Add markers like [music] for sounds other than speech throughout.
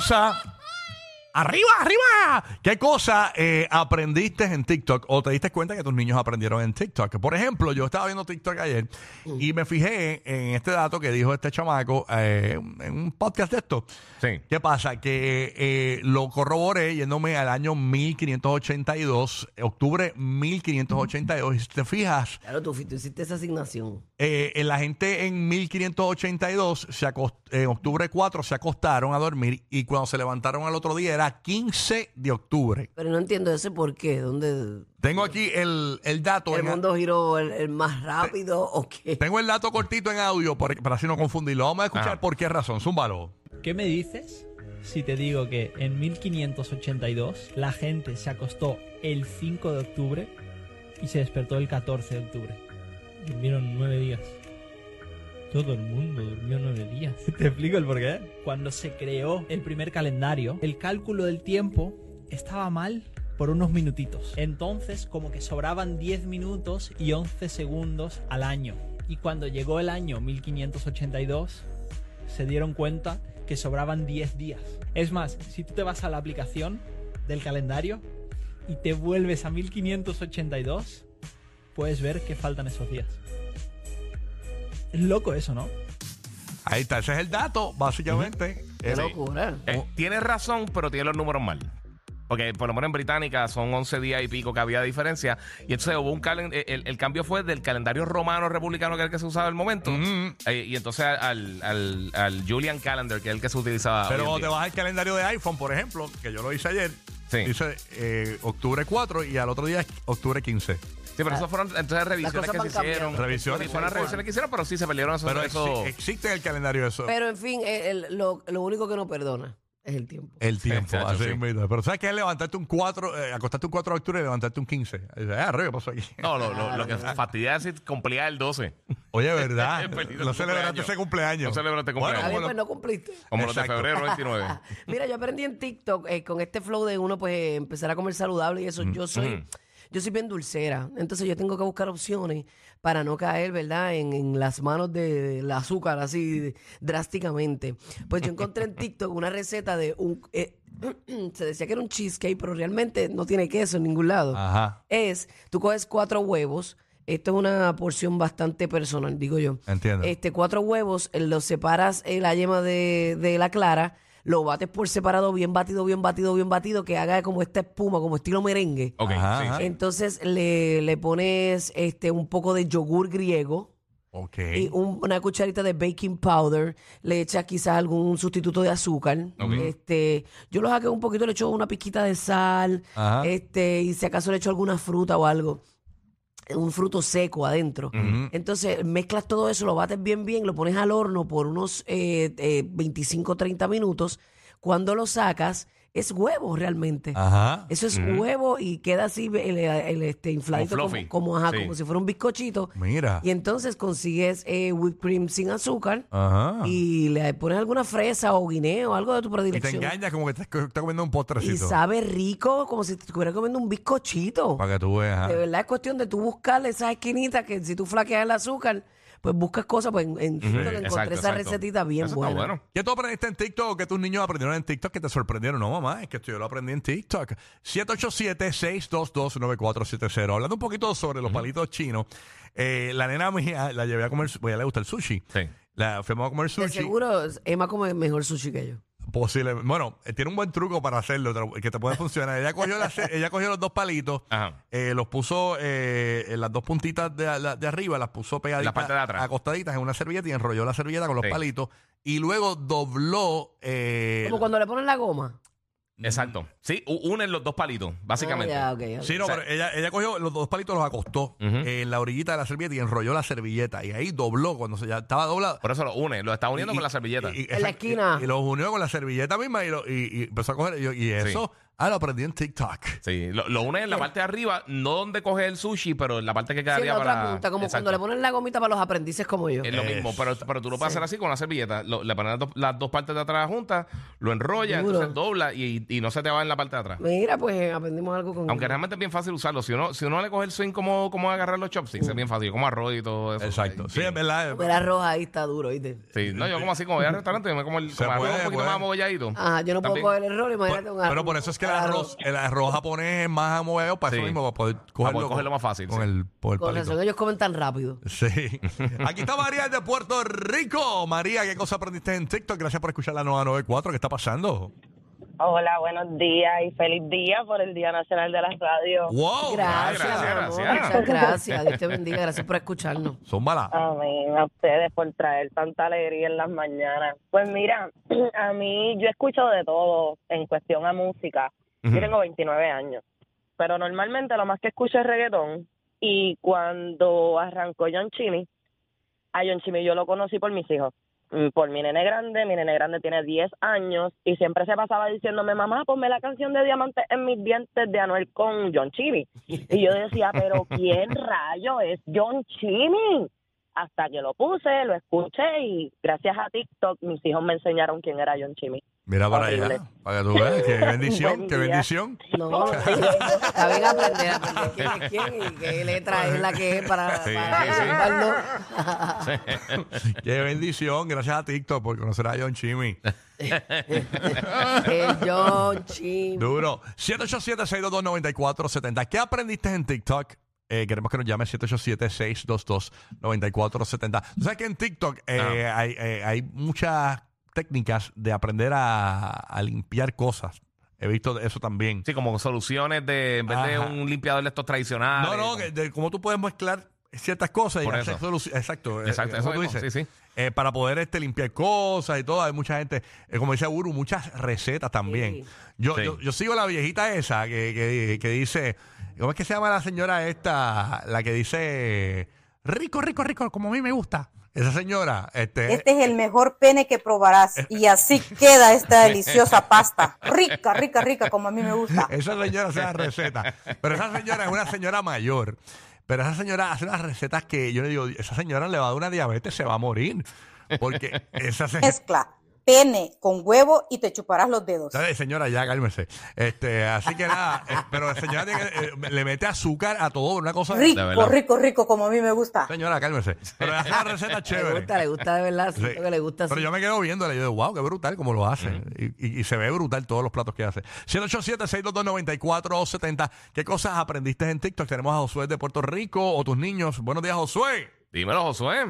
cosa? Arriba, arriba. ¿Qué cosa eh, aprendiste en TikTok o te diste cuenta que tus niños aprendieron en TikTok? Por ejemplo, yo estaba viendo TikTok ayer y me fijé en este dato que dijo este chamaco eh, en un podcast de esto. Sí. ¿Qué pasa? Que eh, lo corroboré yéndome al año 1582, octubre 1582. Y si te fijas, Claro, tú, tú hiciste esa asignación. eh, en la gente en 1582, se acost- en octubre 4, se acostaron a dormir y cuando se levantaron al otro día era 15 de octubre. Pero no entiendo ese por qué. ¿Dónde Tengo aquí el, el dato. el en- mundo giró el, el más rápido o qué? tengo el dato cortito en audio para, para así no confundirlo. Vamos a escuchar Ajá. por qué razón. Zúmbalo. ¿Qué me dices si te digo que en 1582 la gente se acostó el 5 de octubre y se despertó el 14 de octubre? Durmieron nueve días. Todo el mundo durmió nueve días. [laughs] ¿Te explico el porqué? Cuando se creó el primer calendario, el cálculo del tiempo estaba mal por unos minutitos. Entonces, como que sobraban 10 minutos y 11 segundos al año. Y cuando llegó el año 1582, se dieron cuenta que sobraban 10 días. Es más, si tú te vas a la aplicación del calendario y te vuelves a 1582, puedes ver que faltan esos días. Es loco eso, ¿no? Ahí está, ese es el dato, básicamente. Qué Eh, locura. Eh, tienes razón, pero tiene los números mal. Porque por lo menos en Británica son 11 días y pico que había de diferencia. Y entonces hubo un calen el, el cambio fue del calendario romano republicano, que es el que se usaba en el momento. Ujú. eh, y entonces al, al, al Julian Calendar, que es el que se utilizaba. Pero hoy en cuando te día. vas al calendario de iPhone, por ejemplo, que yo lo hice ayer, Sí. dice eh, octubre 4 y al otro día es octubre 15. Sí, pero eso fueron entonces revisiones cosas que van se hicieron. Revisiones, Sí, fueron las revisiones que hicieron, pero sí se perdieron esos. Pero esos- exi- existe en el calendario eso. Pero en fin, eh, el- lo, lo único que no perdona es el tiempo. El tiempo, así sí. mismo. Pero ¿sabes qué es levantarte un 4, eh, acostarte un 4 de octubre y levantarte un 15? Y dices, ah, arriba, ¿qué pasó aquí? No, lo, lo, lo que fastidia es si cumplía el 12. Oye, ¿verdad? [laughs] Feliz no celebraste cumpleaños. ese cumpleaños. No celebraste cumpleaños. Bien, como pues no cumpliste. Como los de Exacto. febrero 29. [laughs] Mira, yo aprendí en TikTok eh, con este flow de uno, pues eh, empezar a comer saludable y eso. Yo soy, yo soy bien dulcera. Entonces yo tengo que buscar opciones para no caer, ¿verdad?, en, en las manos del azúcar así drásticamente. Pues yo encontré en TikTok una receta de un. eh, [clears throat] se decía que era un cheesecake, pero realmente no tiene queso en ningún lado. Ajá, Es, tú coges cuatro huevos. Esto es una porción bastante personal, digo yo. entiendo. Este, cuatro huevos, eh, los separas en la yema de, de la clara, lo bates por separado, bien batido, bien batido, bien batido, que haga como esta espuma, como estilo merengue. Ok, Ajá, sí, ajá. sí. Entonces le, le pones este, un poco de yogur griego ok. y un- una cucharita de baking powder, le echas quizás algún sustituto de azúcar. Ok. Este, yo lo saqué un poquito, le echo una pizquita de sal, Ajá. este, y si acaso le echo alguna fruta o algo. Un fruto seco adentro. Entonces mezclas todo eso, lo bates bien, bien, lo pones al horno por unos eh, eh, 25 30 minutos. Cuando lo sacas, es huevo realmente. Ajá. Eso es huevo y queda así el, el, este, infladito Como como, ajá, Sí. como si fuera un bizcochito. Mira. Y entonces consigues eh, whipped cream sin azúcar Ajá. y le pones alguna fresa o guineo, algo de tu Y te predilección. engañas como que estás, estás comiendo un Y postrecito. sabe rico, como si te estuvieras comiendo un bizcochito. Para que tú veas. De verdad es cuestión de tú buscarle esas esquinitas que si tú flaqueas el azúcar, pues buscas cosas, pues en, en TikTok encontré Exacto, esa exacto. recetita bien Eso buena. Está bueno. ¿Qué tú aprendiste en TikTok o que tus niños aprendieron en TikTok que te sorprendieron? No, mamá, es que esto yo lo aprendí en TikTok. 787-622-9470. Hablando un poquito sobre los palitos chinos, eh, la nena mía la llevé a comer, pues a ella le gusta el sushi. Sí. La fuimos a comer De sushi. seguro Emma come mejor sushi que yo. Posible. Bueno, eh, tiene un buen truco para hacerlo, te lo- que te puede funcionar. Ella cogió, la ce- [laughs] ella cogió los dos palitos, Ajá. eh, los puso eh, en las dos puntitas de, la- de arriba, las puso pegaditas, La parte de atrás. acostaditas en una servilleta y enrolló la servilleta con los Sí. palitos y luego dobló. eh, Como cuando le ponen la goma. Exacto. Sí, u- unen los dos palitos, básicamente. Ah, ya, ok, ok. Sí, no, O sea- pero ella, ella cogió los dos palitos, los acostó en la orillita de la servilleta y enrolló la servilleta. Y ahí dobló cuando se, ya estaba doblado. Por eso lo une, lo está uniendo Y- con la servilleta. y- y- En la exacto, esquina. Y, y los unió con la servilleta misma y, lo- y- y empezó a coger. Y, yo- y eso Ah, lo aprendí en TikTok. Sí, lo, lo une en la parte de arriba, no donde coge el sushi, pero en la parte que Sí, quedaría la otra para. punta, como Exacto. cuando le ponen la gomita para los aprendices como yo. Es lo mismo, pero, pero tú lo puedes hacer así con la servilleta. Lo- le pones las dos, las dos partes de atrás juntas, lo enrollas, Duro. entonces dobla y, y no se te va en la parte de atrás. Mira, pues aprendimos algo con Aunque realmente es bien fácil usarlo. Si uno, si uno le coge el swing como, como agarrar los chopsticks, es bien fácil, como arroz y todo eso. Exacto. Sí, Sí, es verdad. Comer arroz ahí está duro, ¿viste? Sí, no, yo como así, como voy al restaurante, yo me como el Se como arroz puede, un poquito puede. más mogolladito. Ajá, yo no puedo También. coger el rol, imagínate un arroz. Pero por eso es que el arroz, el arroz japonés es más amovido para eso mismo, para poder cogerlo, poder cogerlo más fácil, Con sí. el, por el Con palito. razón, ellos comen tan rápido. Sí. [laughs] Aquí está María de Puerto Rico. María, ¿qué cosa aprendiste en TikTok? Gracias por escuchar la 994. ¿Qué está pasando? Hola, buenos días y feliz día por el Día Nacional de la Radio. ¡Wow! Gracias, gracias, mi amor, gracias. Muchas gracias. Dios te bendiga. Gracias por escucharnos. Son malas. Amén, a ustedes por traer tanta alegría en las mañanas. Pues mira, [clears throat] a mí yo escucho de todo en cuestión a música. Yo tengo 29 años, pero normalmente lo más que escucho es reggaetón. Y cuando arrancó John Chimmy, a John Chimmy yo lo conocí por mis hijos. Mm, Por mi nene grande, mi nene grande tiene 10 años y siempre se pasaba diciéndome, mamá, ponme la canción de Diamantes en mis dientes de Anuel con John Chimmy. Y yo decía, pero ¿quién [laughs] rayo es John Chimmy? Hasta que lo puse, lo escuché y gracias a TikTok mis hijos me enseñaron quién era John Chimmy. Mira para Horrible. allá. Para que tú veas. Qué [laughs] bendición. Qué bendición. No, [laughs] está bien aprender, aprender quién es quién y qué letra es la que es para, Sí, para sí, sí. Qué bendición. Gracias a TikTok por conocer a John Chimmy. [laughs] El John Chim. Duro. 787-622-9470. ¿Qué aprendiste en TikTok? Eh, queremos que nos llame 787-622-9470. Tú sabes que en TikTok eh, hay, eh, hay muchas técnicas de aprender a, a limpiar cosas. He visto eso también. Sí, como soluciones de, en vez de un limpiador de estos tradicionales. no, no, como- que de cómo tú puedes mezclar ciertas cosas y Por eso. Exacto. Exacto, eh, eso tú dices. sí, sí. Eh, para poder este, limpiar cosas y todo. Hay mucha gente, eh, como dice Uru, muchas recetas también. Sí. Yo, Sí. yo, yo sigo la viejita esa que, que, que dice, ¿cómo es que se llama la señora esta? La que dice, rico, rico, rico, como a mí me gusta. Esa señora, este, Este es el mejor pene que probarás. Y así [laughs] queda esta deliciosa pasta. Rica, rica, rica, como a mí me gusta. esa señora hace las recetas. Pero esa señora es una señora mayor. Pero esa señora hace unas recetas que yo le digo, esa señora le va a dar una diabetes, se va a morir. Porque esa señora... Mezcla pene con huevo y te chuparás los dedos. ¿Sabes, señora? Ya, cálmese. Este, así que nada, eh, pero señora tiene que- eh, le mete azúcar a todo, una cosa. Rico, rico, rico, como a mí me gusta. Señora, cálmese. Pero hace una receta Le chévere. gusta, le gusta de verdad. Sí. Siento que le gusta Pero así. yo me quedo viéndole y yo digo, wow, qué brutal como lo hace. y, y- y se ve brutal todos los platos que hace. 787-622-9470. ¿Qué cosas aprendiste en TikTok? Tenemos a Josué de Puerto Rico o tus niños. Buenos días, Josué. Dímelo, Josué.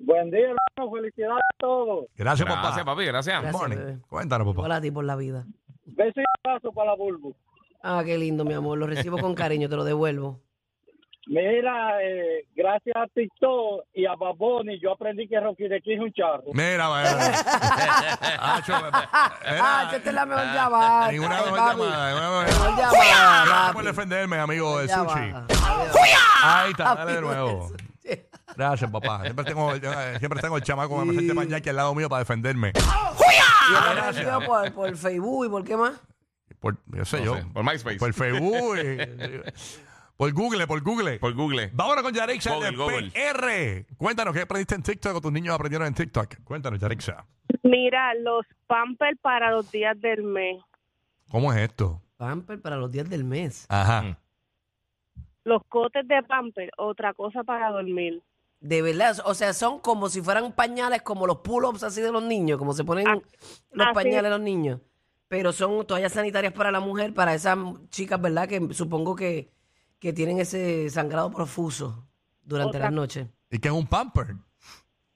Buen día, hermano. Felicidades a todos. Gracias, papá. Gracias, papi, gracias. Gracias, Morning. bebé. Cuéntanos, papá. Hola a ti por la vida. Beso y abrazo para la Bulbu. Ah, qué lindo, mi amor. Lo recibo con cariño, te lo devuelvo. Mira, eh, gracias a TikTok y a Baboni, yo aprendí que Rocky de aquí es un charro. Mira, vaya. [laughs] Acho, Ah, esta es la mejor llamada. Ninguna Ay, mejor papi. llamada. ninguna mejor Mejor llamada. llamada, Gracias papi. por defenderme, amigo Mejor sushi. llamada. Ahí está, dale de nuevo. Gracias, papá. Siempre tengo, eh, siempre tengo el chamaco que me presente pañal aquí al lado mío para defenderme. Y él por, por Facebook y por qué más. Por, yo sé No yo. sé, por MySpace. Por Facebook. eh, [laughs] por Google, por Google. Por Google. Vámonos con Yarixa Google, de Google. PR. Cuéntanos qué aprendiste en TikTok o tus niños aprendieron en TikTok. Cuéntanos, Yarixa. Mira, los pampers para los días del mes. ¿Cómo es esto? Pamper para los días del mes. Ajá. Mm. Los cotes de pamper, otra cosa para dormir. De verdad, o sea, son como si fueran pañales, como los pull-ups así de los niños, como se ponen Ah, los así. pañales de los niños. Pero son toallas sanitarias para la mujer, para esas chicas, ¿verdad? Que supongo que, que tienen ese sangrado profuso durante las noches. ¿Y qué es un pamper?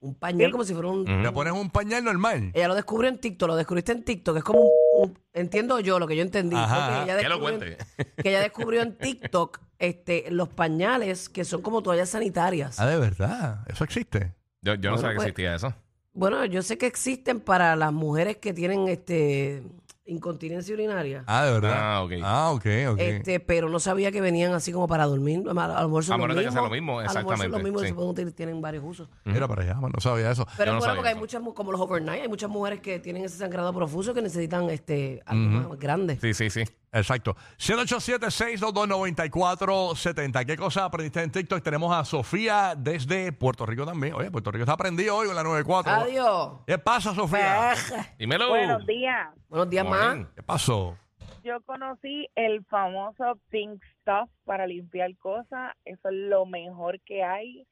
Un pañal Sí. como si fuera un... ¿Le pones un pañal normal? Ella lo descubrió en TikTok, lo descubriste en TikTok, es como un, un- entiendo yo lo que yo entendí. Ajá, que ella Que lo cuente. que ella descubrió en TikTok este, los pañales que son como toallas sanitarias. Ah, de verdad. Eso existe. Yo, yo no Bueno, sabía que pues- existía eso. Bueno, yo sé que existen para las mujeres que tienen este incontinencia urinaria. Ah, de verdad. Ah, ok. Ah, ok, ok. Este, pero no sabía que venían así como para dormir. A lo a lo mejor son A lo los mejor que lo mismo, A lo mejor son los exactamente, mismos y sí. se pueden utilizar- tienen varios usos. Mira para allá, no sabía eso. Pero no es bueno sabía porque hay eso. muchas, mu- como los overnight, hay muchas mujeres que tienen ese sangrado profuso que necesitan este algo más grande. Sí, sí, sí. Exacto. 787-622-9470. ¿Qué cosa aprendiste en TikTok? Tenemos a Sofía desde Puerto Rico también. Oye, Puerto Rico está aprendido hoy con la 94. Adiós. ¿Qué pasa, Sofía? Dímelo. Buenos días. Buenos días, más. ¿Qué pasó? Yo conocí el famoso Pink Stuff para limpiar cosas. Eso es lo mejor que hay.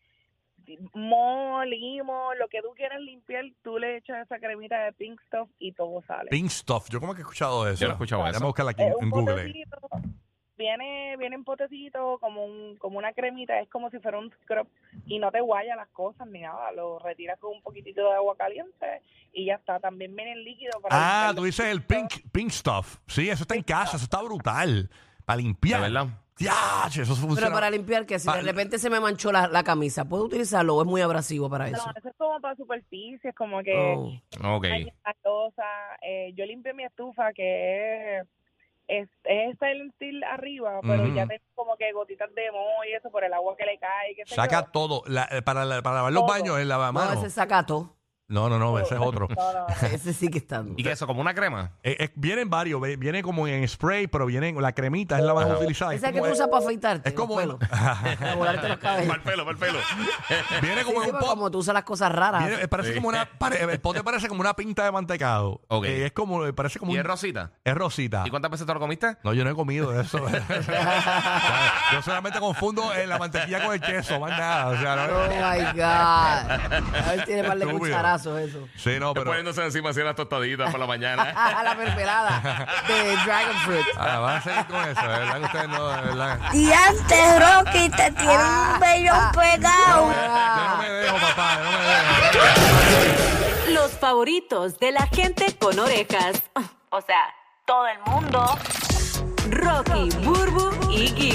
Mo, limo, lo que tú quieras limpiar, tú le echas esa cremita de Pink Stuff y todo sale. Pink Stuff. Yo como que he escuchado eso. Yo no he escuchado Déjame eso. buscarla aquí Es en un Google. viene, viene en potecito como un, como una cremita, es como si fuera un scrub y no te guaya las cosas ni nada, lo retiras con un poquitito de agua caliente y ya está. También viene el líquido para Ah, limpiar tú los dices el pink, pink Stuff. Sí, eso está en casa. Eso está brutal. Para limpiar. ¿De verdad? Ya, eso funciona. Pero para limpiar, que si Pa- de repente se me manchó la, la camisa, ¿puedo utilizarlo o es muy abrasivo para eso? No, eso es como para superficies, como que Oh. Ok. hay. Eh, yo limpié mi estufa que es, es, es steel arriba, pero Ujú. ya tengo como que gotitas de moho y eso por el agua que le cae. qué sé Saca yo. todo. La- eh, para, la- para lavar los Todo. baños en No, lavamanos. ese sacato. No, no, no, ese es otro. No, no, no. [laughs] Ese sí que está. ¿Y qué es eso? ¿Como una crema? Eh, eh, vienen varios, ve- viene como en spray, pero viene la cremita es la más utilizada. Esa Es que tú como, usas para afeitarte. es como- los pelos, [laughs] para volarte los cabellos. Para el pelo, para el pelo. viene Sí, como sí, en un pero pot. como tú usas las cosas raras. viene- eh, parece como una pare- el pote parece como una pinta de mantecado. Ok. Eh, es como eh, parece como ¿Y un- es rosita? es rosita. ¿Y cuántas veces te lo comiste? No, yo no he comido eso. [laughs] yo solamente confundo eh, la mantequilla con el queso, más nada. O sea, Oh my God. A ver, tiene par de Estúpido. cucharazos eso. sí, no, pero Poniéndose encima así las tostaditas por la mañana. [laughs] la mermelada de Dragon Fruit. ah, van a seguir con eso, de verdad que ustedes no, de verdad. Y antes, Rocky, te tiene un bello pegado. Yo no me dejo, papá, yo no me dejo. Los favoritos de la gente con orejas. O sea, todo el mundo. Rocky, Burbu y Giga.